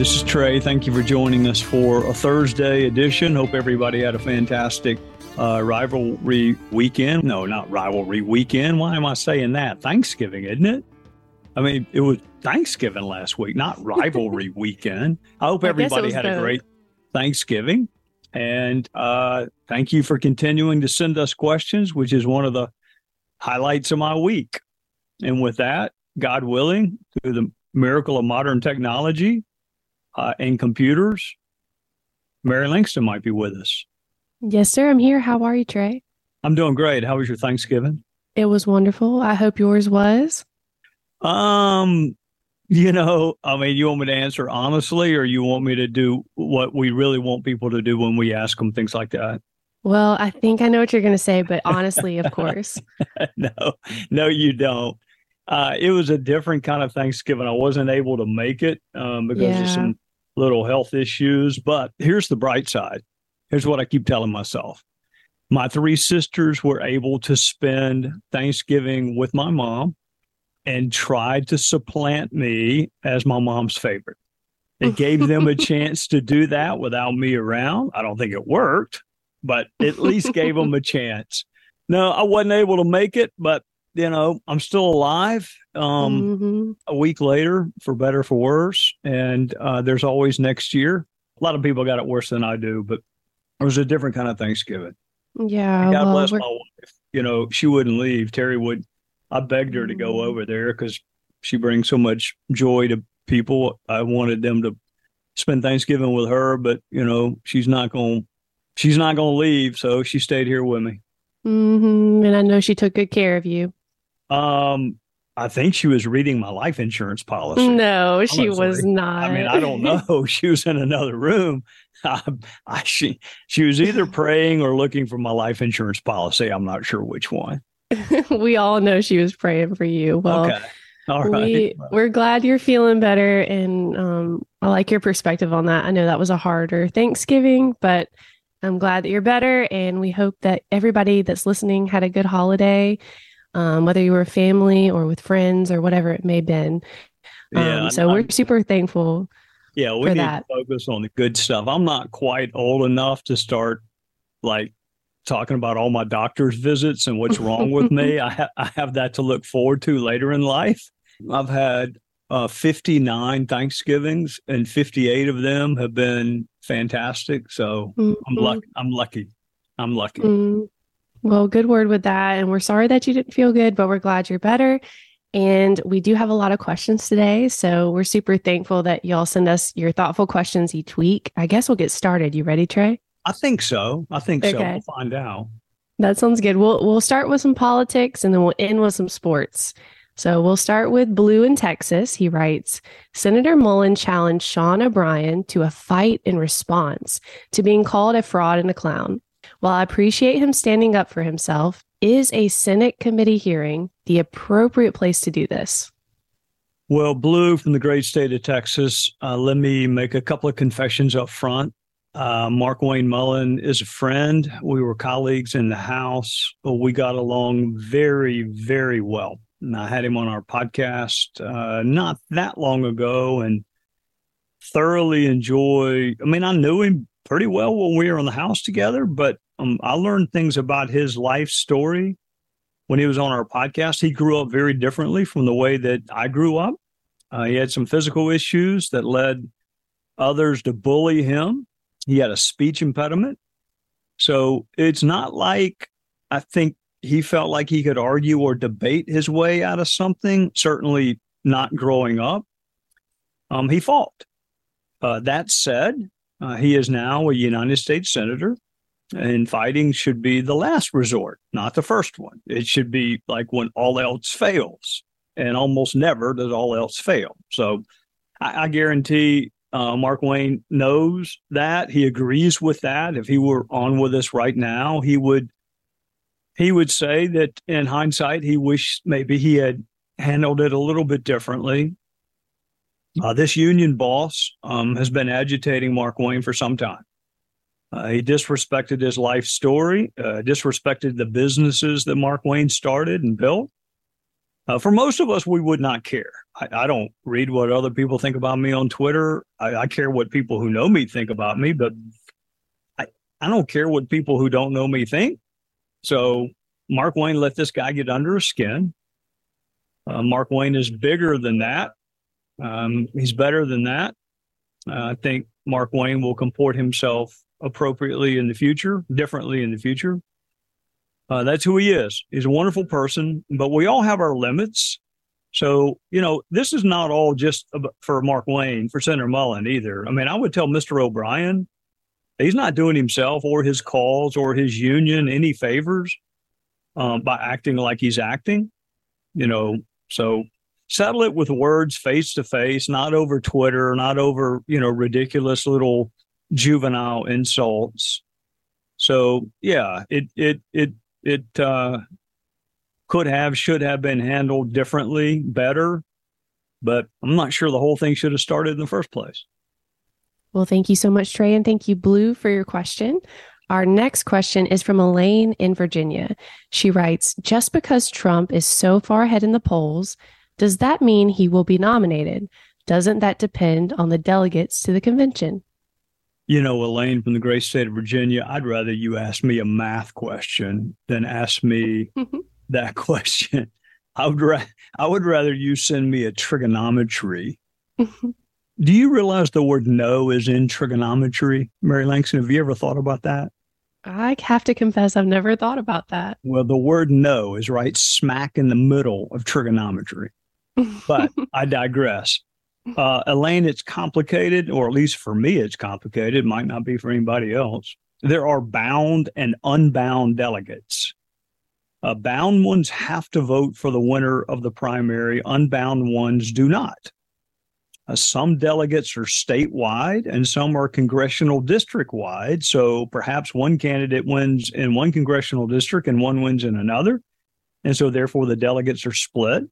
this is Trey. Thank you for joining us for a Thursday edition. Hope everybody had a fantastic uh, rivalry weekend. No, not rivalry weekend. Why am I saying that? Thanksgiving, isn't it? I mean, it was Thanksgiving last week, not rivalry weekend. I hope I everybody was had a great Thanksgiving. And uh, thank you for continuing to send us questions, which is one of the highlights of my week. And with that, God willing, through the miracle of modern technology uh, and computers, Mary Langston might be with us. Yes, sir. I'm here. How are you, Trey? I'm doing great. How was your Thanksgiving? It was wonderful. I hope yours was. Um, you know, I mean, you want me to answer honestly, or you want me to do what we really want people to do when we ask them things like that? Well, I think I know what you're going to say, but honestly, of course. no, no, you don't. Uh, it was a different kind of Thanksgiving. I wasn't able to make it um, because Yeah. of some little health issues. But here's the bright side. Here's what I keep telling myself. My three sisters were able to spend Thanksgiving with my mom and tried to supplant me as my mom's favorite. It gave them a chance to do that without me around. I don't think it worked, but at least gave them a chance. No, I wasn't able to make it, but you know, I'm still alive. Um, Mhm. a week later, for better for worse, and uh, there's always next year. A lot of people got it worse than I do, but it was a different kind of Thanksgiving. Yeah. God well, bless we're- my wife. You know, she wouldn't leave. Terry would. I begged her to go Mm. over there because she brings so much joy to people. I wanted them to spend Thanksgiving with her, but you know, she's not going. She's not going to leave, so she stayed here with me. Mhm. And I know she took good care of you. Um, I think she was reading my life insurance policy. No, she was not. I mean, I don't know. She was in another room. I, I she she was either praying or looking for my life insurance policy. I'm not sure which one. we all know she was praying for you. Well, okay, all right. we, we're glad you're feeling better. And um, I like your perspective on that. I know that was a harder Thanksgiving, but I'm glad that you're better. And we hope that everybody that's listening had a good holiday, um, whether you were family or with friends or whatever it may have been. Um, yeah, so I'm- we're super thankful. yeah. We for need that. to focus on the good stuff. I'm not quite old enough to start like talking about all my doctor's visits and what's wrong with me. I ha- I have that to look forward to later in life. I've had uh, 59 Thanksgivings, and 58 of them have been fantastic. So I'm Mhm. lucky. I'm lucky. I'm lucky. Mm. Well, good word with that. And we're sorry that you didn't feel good, but we're glad you're better. And we do have a lot of questions today. So we're super thankful that y'all send us your thoughtful questions each week. I guess we'll get started. You ready, Trey? I think so. I think so. We'll find out. That sounds good. We'll we'll start with some politics and then we'll end with some sports. So we'll start with Blue in Texas. He writes Senator Mullin challenged Sean O'Brien to a fight in response to being called a fraud and a clown. While I appreciate him standing up for himself, is a Senate committee hearing the appropriate place to do this? Well, Blue from the great state of Texas, uh, let me make a couple of confessions up front. Uh, Mark Wayne Mullin is a friend. We were colleagues in the House. but We got along very, very well. And I had him on our podcast uh, not that long ago and thoroughly enjoy. I mean, I knew him pretty well when we were in the house together, but um, I learned things about his life story when he was on our podcast. He grew up very differently from the way that I grew up. Uh, he had some physical issues that led others to bully him. He had a speech impediment. So it's not like I think he felt like he could argue or debate his way out of something. Certainly, not growing up, um, he fought. Uh, that said, uh, he is now a United States Senator, and fighting should be the last resort, not the first one. It should be like when all else fails, and almost never does all else fail. So I, I guarantee uh, Mark Wayne knows that. He agrees with that. If he were on with us right now, he would he would say that in hindsight, he wished maybe he had handled it a little bit differently. Uh, this union boss um, has been agitating Mark Wayne for some time. Uh, he disrespected his life story, uh, disrespected the businesses that Mark Wayne started and built. Uh, for most of us, we would not care. I, I, don't read what other people think about me on Twitter. I, I, care what people who know me think about me, but I, I don't care what people who don't know me think. So Mark Wayne let this guy get under his skin. Uh, Mark Wayne is bigger than that. Um, he's better than that. Uh, I think Mark Wayne will comport himself appropriately in the future, differently in the future. Uh, that's who he is. He's a wonderful person, but we all have our limits. So, you know, this is not all just for Mark Wayne, for Senator Mullin either. I mean, I would tell Mr. O'Brien, he's not doing himself or his cause or his union any favors um, by acting like he's acting. You know, so settle it with words face to face, not over Twitter, not over, you know, ridiculous little juvenile insults. So yeah, it it it it uh, could have should have been handled differently, better, but I'm not sure the whole thing should have started in the first place. Well, thank you so much, Trey, and thank you, Blue, for your question. Our next question is from Elaine in Virginia. She writes Just because Trump is so far ahead in the polls, does that mean he will be nominated? Doesn't that depend on the delegates to the convention? You know, Elaine from the great state of Virginia, I'd rather you ask me a math question than ask me that question. I would, ra- I would rather you send me a trigonometry Do you realize the word no is in trigonometry? Mary Langston, have you ever thought about that? I have to confess, I've never thought about that. Well, the word no is right smack in the middle of trigonometry. But I digress. Uh, Elaine, it's complicated, or at least for me, it's complicated. It might not be for anybody else. There are bound and unbound delegates. Uh, bound ones have to vote for the winner of the primary, unbound ones do not. Uh, some delegates are statewide and some are congressional district wide. So perhaps one candidate wins in one congressional district and one wins in another. And so therefore the delegates are split.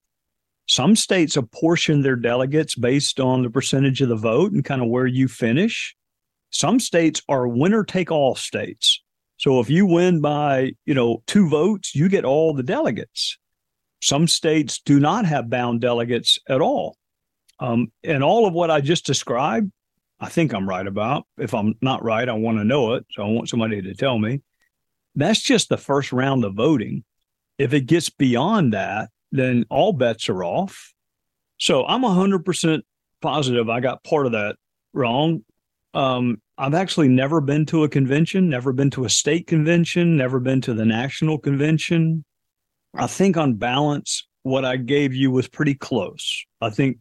Some states apportion their delegates based on the percentage of the vote and kind of where you finish. Some states are winner take all states. So if you win by, you know, two votes, you get all the delegates. Some states do not have bound delegates at all. Um, and all of what I just described, I think I'm right about. If I'm not right, I want to know it. So I want somebody to tell me. That's just the first round of voting. If it gets beyond that, then all bets are off. So I'm 100% positive I got part of that wrong. Um, I've actually never been to a convention, never been to a state convention, never been to the national convention. I think on balance, what I gave you was pretty close. I think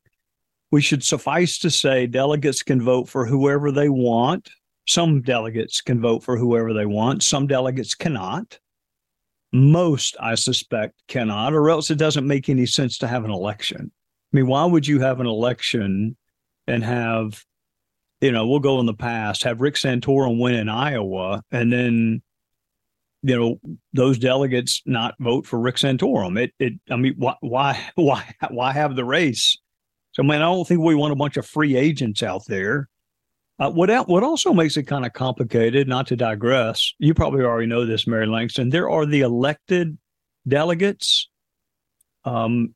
we should suffice to say delegates can vote for whoever they want. Some delegates can vote for whoever they want. Some delegates cannot. Most, I suspect, cannot, or else it doesn't make any sense to have an election. I mean, why would you have an election and have, you know, we'll go in the past, have Rick Santorum win in Iowa and then, you know, those delegates not vote for Rick Santorum? It, it, I mean, why, why, why, why have the race? So, man, I don't think we want a bunch of free agents out there. Uh, what what also makes it kind of complicated, not to digress, you probably already know this, Mary Langston. There are the elected delegates, um,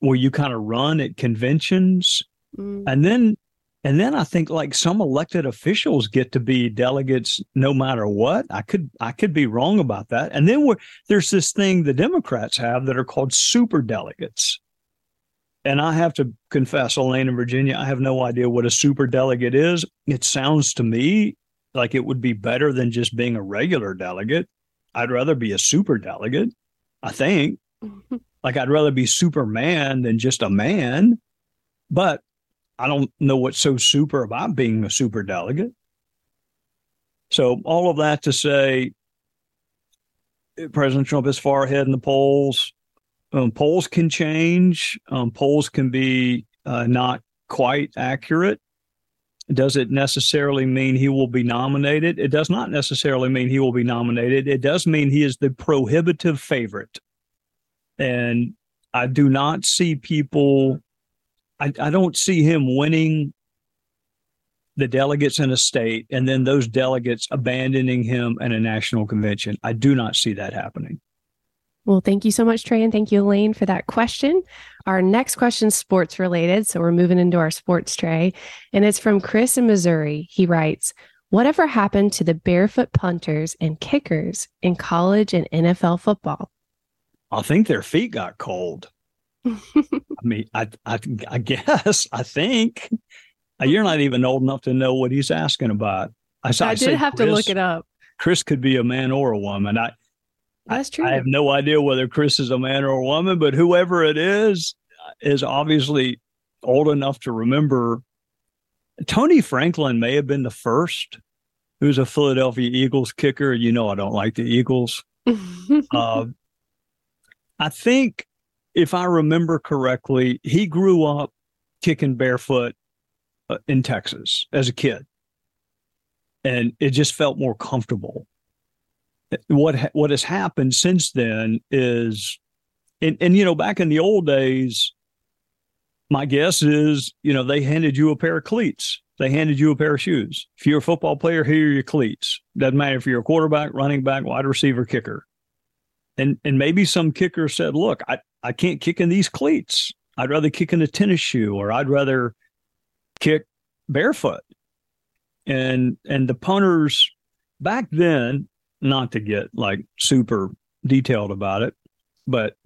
where you kind of run at conventions, mm. and then and then I think like some elected officials get to be delegates no matter what. I could I could be wrong about that. And then there's this thing the Democrats have that are called super delegates. And I have to confess, Elaine in Virginia, I have no idea what a super delegate is. It sounds to me like it would be better than just being a regular delegate. I'd rather be a super delegate, I think. Mm-hmm. like I'd rather be Superman than just a man. but I don't know what's so super about being a super delegate. So all of that to say, President Trump is far ahead in the polls. Um, polls can change. Um, polls can be uh, not quite accurate. Does it necessarily mean he will be nominated? It does not necessarily mean he will be nominated. It does mean he is the prohibitive favorite. And I do not see people, I, I don't see him winning the delegates in a state and then those delegates abandoning him in a national convention. I do not see that happening. Well, thank you so much, Trey, and thank you, Elaine, for that question. Our next question is sports related. So we're moving into our sports tray. And it's from Chris in Missouri. He writes, Whatever happened to the barefoot punters and kickers in college and NFL football? I think their feet got cold. I mean, I, I, I guess, I think you're not even old enough to know what he's asking about. I, I, I did have Chris, to look it up. Chris could be a man or a woman. I, that's true. I have no idea whether Chris is a man or a woman, but whoever it is is obviously old enough to remember. Tony Franklin may have been the first who's a Philadelphia Eagles kicker. You know, I don't like the Eagles. uh, I think, if I remember correctly, he grew up kicking barefoot uh, in Texas as a kid, and it just felt more comfortable what ha- what has happened since then is and, and you know back in the old days my guess is you know they handed you a pair of cleats. They handed you a pair of shoes. If you're a football player here are your cleats. Doesn't matter if you're a quarterback running back wide receiver kicker. And and maybe some kicker said look i i can't kick in these cleats. I'd rather kick in a tennis shoe or i'd rather kick barefoot. And and the punters back then not to get like super detailed about it, but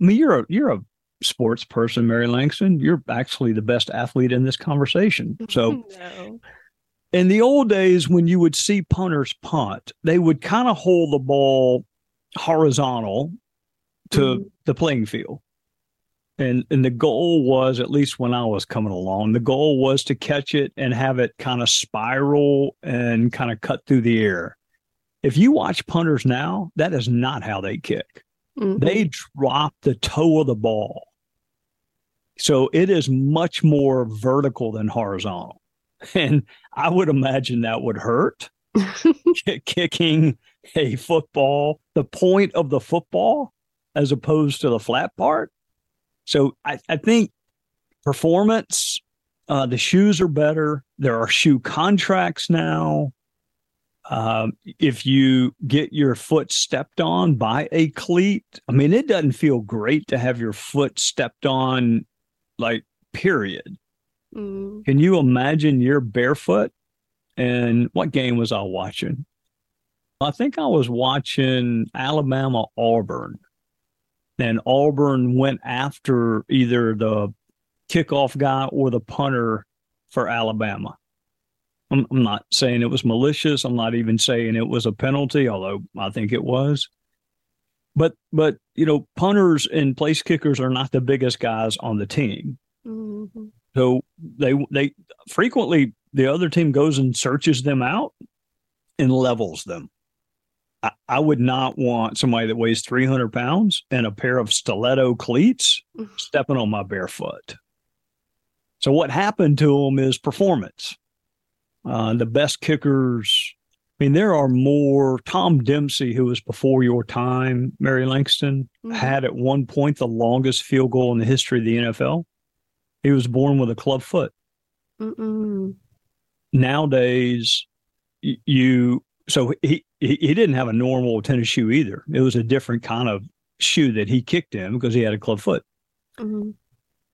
I mean, you're a you're a sports person, Mary Langston. You're actually the best athlete in this conversation. So, no. in the old days, when you would see punters punt, they would kind of hold the ball horizontal to mm-hmm. the playing field. And and the goal was, at least when I was coming along, the goal was to catch it and have it kind of spiral and kind of cut through the air. If you watch punters now, that is not how they kick. Mm-hmm. They drop the toe of the ball. So it is much more vertical than horizontal. And I would imagine that would hurt kicking a football, the point of the football, as opposed to the flat part. So I, I think performance, uh, the shoes are better. There are shoe contracts now. Um, if you get your foot stepped on by a cleat, I mean, it doesn't feel great to have your foot stepped on, like, period. Mm. Can you imagine you're barefoot? And what game was I watching? I think I was watching Alabama Auburn. And Auburn went after either the kickoff guy or the punter for Alabama. I'm, I'm not saying it was malicious. I'm not even saying it was a penalty, although I think it was. But but you know, punters and place kickers are not the biggest guys on the team. Mm-hmm. So they they frequently the other team goes and searches them out and levels them. I, I would not want somebody that weighs 300 pounds and a pair of stiletto cleats mm-hmm. stepping on my bare foot. So what happened to them is performance. Uh, the best kickers. I mean, there are more. Tom Dempsey, who was before your time, Mary Langston, mm-hmm. had at one point the longest field goal in the history of the NFL. He was born with a club foot. Mm-mm. Nowadays, you so he, he didn't have a normal tennis shoe either. It was a different kind of shoe that he kicked in because he had a club foot. Mm-hmm.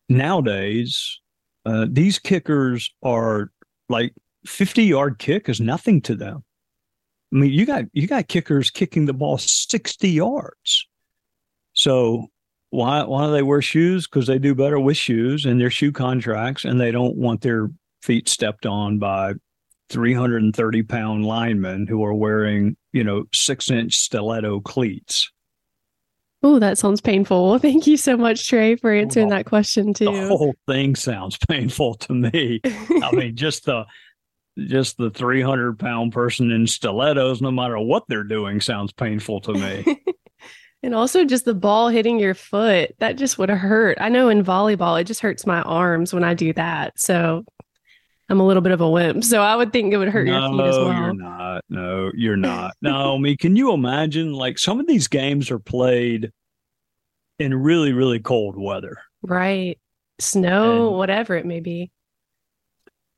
Nowadays, uh, these kickers are like 50 yard kick is nothing to them. I mean, you got you got kickers kicking the ball 60 yards. So why why do they wear shoes? Because they do better with shoes and their shoe contracts, and they don't want their feet stepped on by 330 pound linemen who are wearing, you know, six inch stiletto cleats. Oh, that sounds painful. Well, thank you so much, Trey, for answering well, that question too. The whole thing sounds painful to me. I mean, just the just the 300 pound person in stilettos, no matter what they're doing, sounds painful to me. and also just the ball hitting your foot, that just would hurt. I know in volleyball, it just hurts my arms when I do that. So I'm a little bit of a wimp. So I would think it would hurt no, your feet as well. You're not. No, you're not. no, I mean, can you imagine like some of these games are played in really, really cold weather? Right. Snow, and, whatever it may be.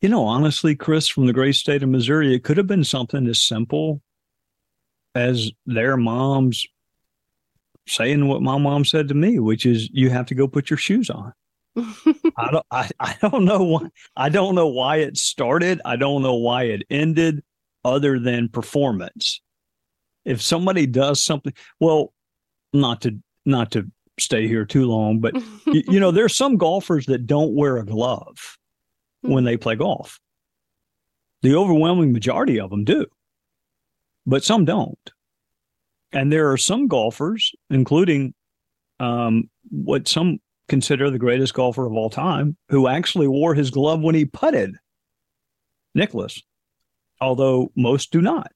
You know, honestly, Chris, from the great state of Missouri, it could have been something as simple as their moms saying what my mom said to me, which is you have to go put your shoes on. I don't I, I don't know why I don't know why it started. I don't know why it ended other than performance. If somebody does something well, not to not to stay here too long, but you, you know, there's some golfers that don't wear a glove when they play golf. The overwhelming majority of them do, but some don't. And there are some golfers, including um, what some consider the greatest golfer of all time, who actually wore his glove when he putted. Nicklaus, although most do not.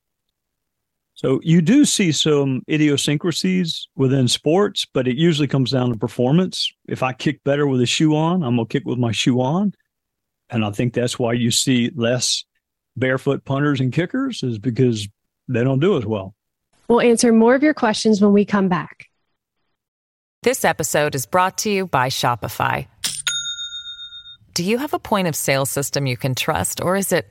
So you do see some idiosyncrasies within sports, but it usually comes down to performance. If I kick better with a shoe on, I'm gonna kick with my shoe on. And I think that's why you see less barefoot punters and kickers is because they don't do as well. We'll answer more of your questions when we come back. This episode is brought to you by Shopify. Do you have a point of sale system you can trust, or is it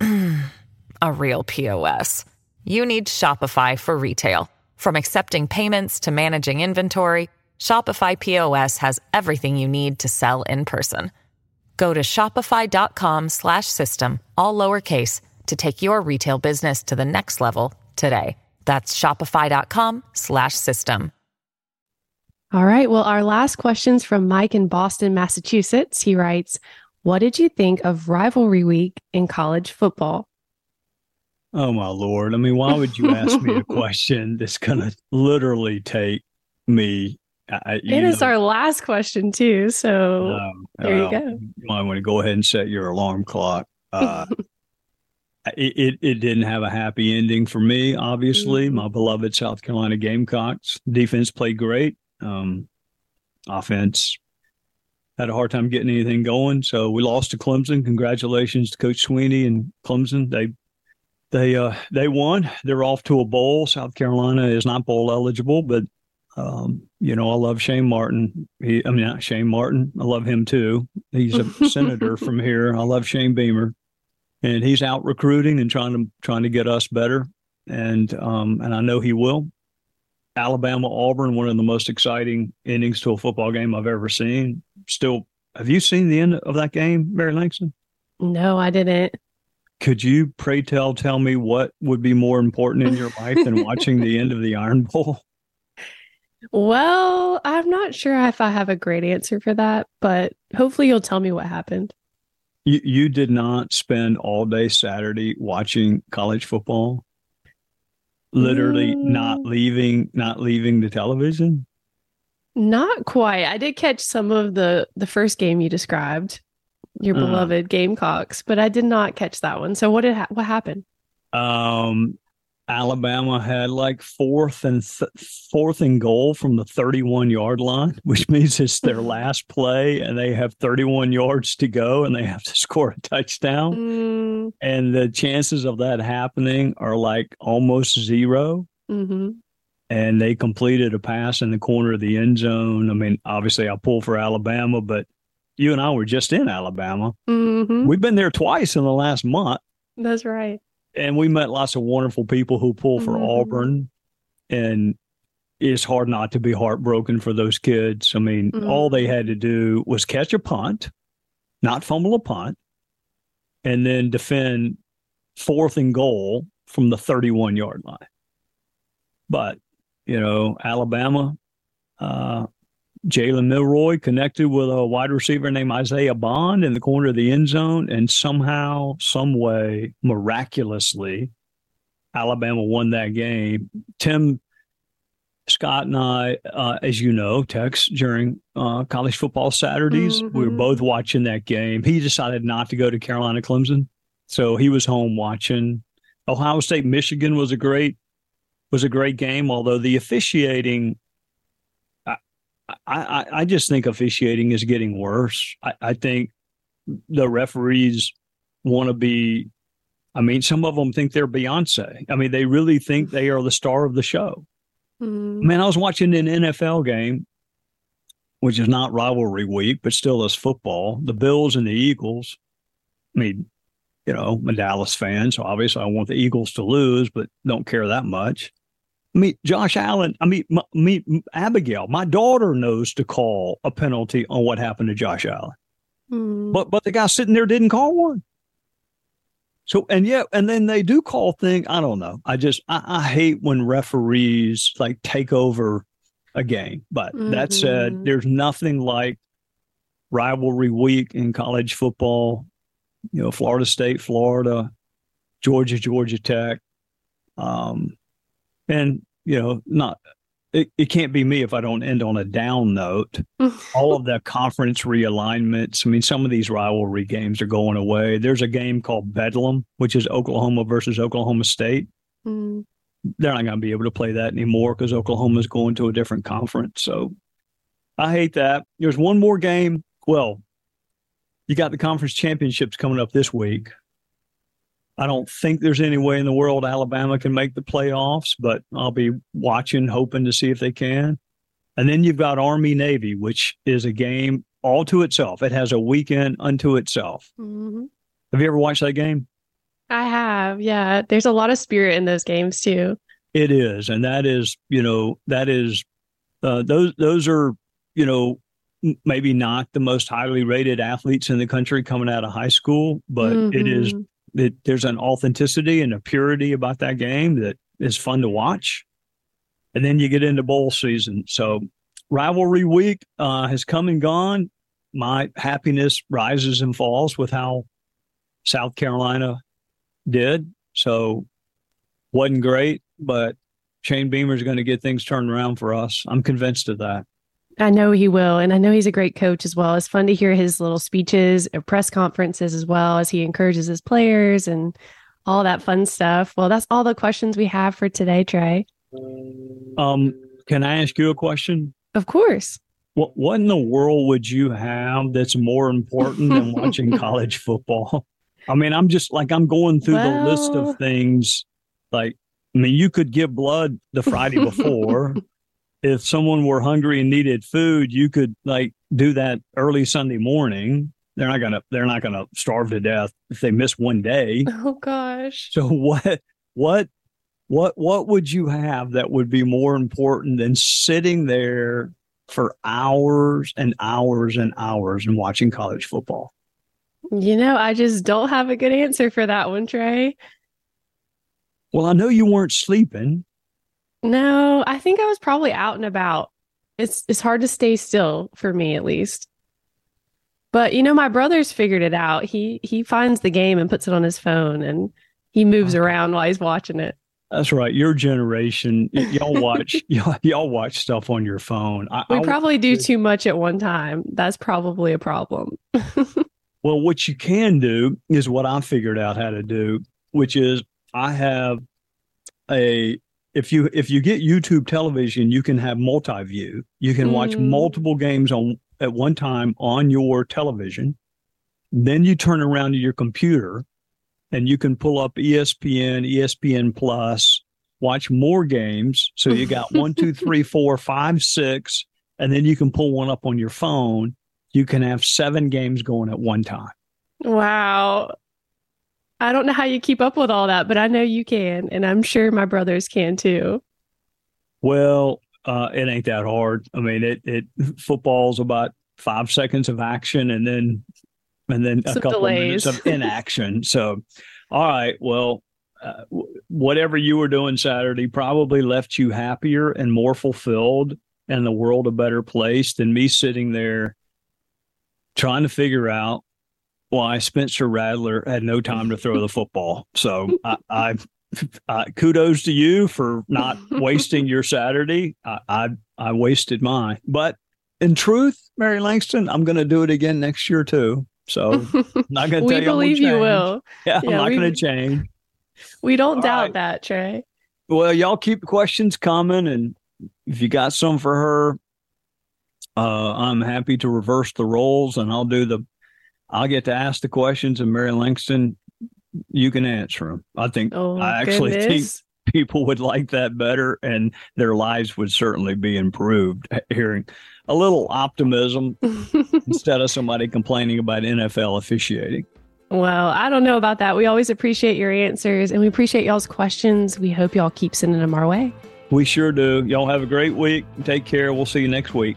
a real POS? You need Shopify for retail. From accepting payments to managing inventory, Shopify POS has everything you need to sell in person. Go to shopify.com slash system, all lowercase to take your retail business to the next level today. That's shopify.com slash system. All right, well our last question's from Mike in Boston, Massachusetts. He writes, "What did you think of rivalry week in college football?" Oh my lord! I mean, why would you ask me a question that's going to literally take me I, it is know, our last question too. So um, there well, you go. You might want to go ahead and set your alarm clock. Uh, it, it, it didn't have a happy ending for me. Obviously, mm-hmm. my beloved South Carolina Gamecocks defense played great. Um, offense had a hard time getting anything going, so we lost to Clemson. Congratulations to Coach Swinney and Clemson. They they uh, they won. They're off to a bowl. South Carolina is not bowl eligible, but um, you know, I love Shane Martin. He, I mean, not Shane Martin. I love him too. He's a senator from here. I love Shane Beamer, and he's out recruiting and trying to trying to get us better. And um, and I know he will. Alabama Auburn, one of the most exciting endings to a football game I've ever seen. Still, have you seen the end of that game, Mary Langston? No, I didn't. Could you pray tell tell me what would be more important in your life than watching the end of the Iron Bowl? Well, I'm not sure if I have a great answer for that, but hopefully you'll tell me what happened. You you did not spend all day Saturday watching college football? Literally mm. not leaving not leaving the television? Not quite. I did catch some of the the first game you described, your uh, beloved Gamecocks, but I did not catch that one. So what did ha- what happened? Um Alabama had like fourth and th- fourth and goal from the 31 yard line, which means it's their last play and they have 31 yards to go and they have to score a touchdown. Mm. And the chances of that happening are like almost 0 mm-hmm. And they completed a pass in the corner of the end zone. I mean, obviously, I pull for Alabama, but you and I were just in Alabama. Mm-hmm. We've been there twice in the last month. That's right and we met lots of wonderful people who pull for mm-hmm. Auburn, and it's hard not to be heartbroken for those kids. I mean, mm-hmm. all they had to do was catch a punt, not fumble a punt, and then defend fourth and goal from the 31 yard line. But, you know, Alabama, uh, Jalen Milroe connected with a wide receiver named Isaiah Bond in the corner of the end zone, and somehow, some way, miraculously, Alabama won that game. Tim Scott and I, uh, as you know, text during uh, college football Saturdays. Mm-hmm. We were mm-hmm. both watching that game. He decided not to go to Carolina Clemson, so he was home watching. Ohio State Michigan was a great was a great game, although the officiating. I, I, just think officiating is getting worse. I, I think the referees want to be I mean, some of them think they're Beyonce. I mean, they really think they are the star of the show. Mm-hmm. Man, I was watching an NFL game, which is not rivalry week, but still is football. The Bills and the Eagles. I mean, you know, I'm a Dallas fan, so obviously I want the Eagles to lose, but don't care that much. Mean, Josh Allen, I mean, me, Abigail, my daughter knows to call a penalty on what happened to Josh Allen. Mm. But but the guy sitting there didn't call one. So and yeah, and then they do call thing. I don't know. I just I, I hate when referees like take over a game. But mm-hmm. that said, mm-hmm. there's nothing like rivalry week in college football. You know, Florida State, Florida, Georgia, Georgia Tech, um, and you know, not it, it can't be me if I don't end on a down note. All of the conference realignments. I mean, some of these rivalry games are going away. There's a game called Bedlam, which is Oklahoma versus Oklahoma State. Mm. They're not going to be able to play that anymore because Oklahoma's going to a different conference. So I hate that. There's one more game. Well, you got the conference championships coming up this week. I don't think there's any way in the world Alabama can make the playoffs, but I'll be watching, hoping to see if they can. And then you've got Army Navy, which is a game all to itself. It has a weekend unto itself. Mm-hmm. Have you ever watched that game? I have. Yeah. There's a lot of spirit in those games too. It is. And that is, you know, that is, uh, those, those are, you know, maybe not the most highly rated athletes in the country coming out of high school, but mm-hmm. it is mm-hmm there's an authenticity and a purity about that game that is fun to watch. And then you get into bowl season. So rivalry week uh, has come and gone. My happiness rises and falls with how South Carolina did. So wasn't great, but Shane Beamer is going to get things turned around for us. I'm convinced of that. I know he will. And I know he's a great coach as well. It's fun to hear his little speeches or press conferences as well as he encourages his players and all that fun stuff. Well, that's all the questions we have for today, Trey. Um, can I ask you a question? Of course. What what in the world would you have that's more important than watching college football? I mean, I'm just like I'm going through well, the list of things. Like, I mean, you could give blood the Friday before if someone were hungry and needed food, you could like do that early Sunday morning. They're not gonna they're not gonna starve to death if they miss one day. Oh gosh. So what what what what would you have that would be more important than sitting there for hours and hours and hours and watching college football? You know, I just don't have a good answer for that one, Trey. Well, I know you weren't sleeping. No, I think I was probably out and about. It's it's hard to stay still for me at least. But you know, my brother's figured it out. He he finds the game and puts it on his phone and he moves around while he's watching it. That's right. Your generation, y'all watch y'all, y'all, watch stuff on your phone. I, we I, probably do too much at one time. That's probably a problem. well, what you can do is what I figured out how to do, which is I have a if you if you get YouTube television, you can have multi-view. You can mm. watch multiple games on at one time on your television. Then you turn around to your computer and you can pull up ESPN, ESPN Plus, watch more games. So you got one, two, three, four, five, six, and then you can pull one up on your phone. You can have seven games going at one time. Wow. I don't know how you keep up with all that, but I know you can, and I'm sure my brothers can too. Well, uh, it ain't that hard. I mean, it it football's about five seconds of action, and then and then Some a couple delays. minutes of inaction. so, all right, well, uh, whatever you were doing Saturday probably left you happier and more fulfilled, and the world a better place than me sitting there trying to figure out why Spencer Rattler had no time to throw the football. So I, I uh, kudos to you for not wasting your Saturday. I, I, I wasted mine, but in truth, Mary Langston, I'm going to do it again next year too. So I'm not going to tell we you. believe you will. Yeah, I'm not we- going to change. We don't All doubt right. that, Trey. Well, y'all keep questions coming, and if you got some for her, uh, I'm happy to reverse the roles, and I'll do the. I'll get to ask the questions, and Mary Langston, you can answer them. I think Oh, I actually goodness. think people would like that better, and their lives would certainly be improved. Hearing a little optimism instead of somebody complaining about NFL officiating. well, I don't know about that. We always appreciate your answers and we appreciate y'all's questions. We hope y'all keep sending them our way. We sure do. Y'all have a great week. Take care. We'll see you next week.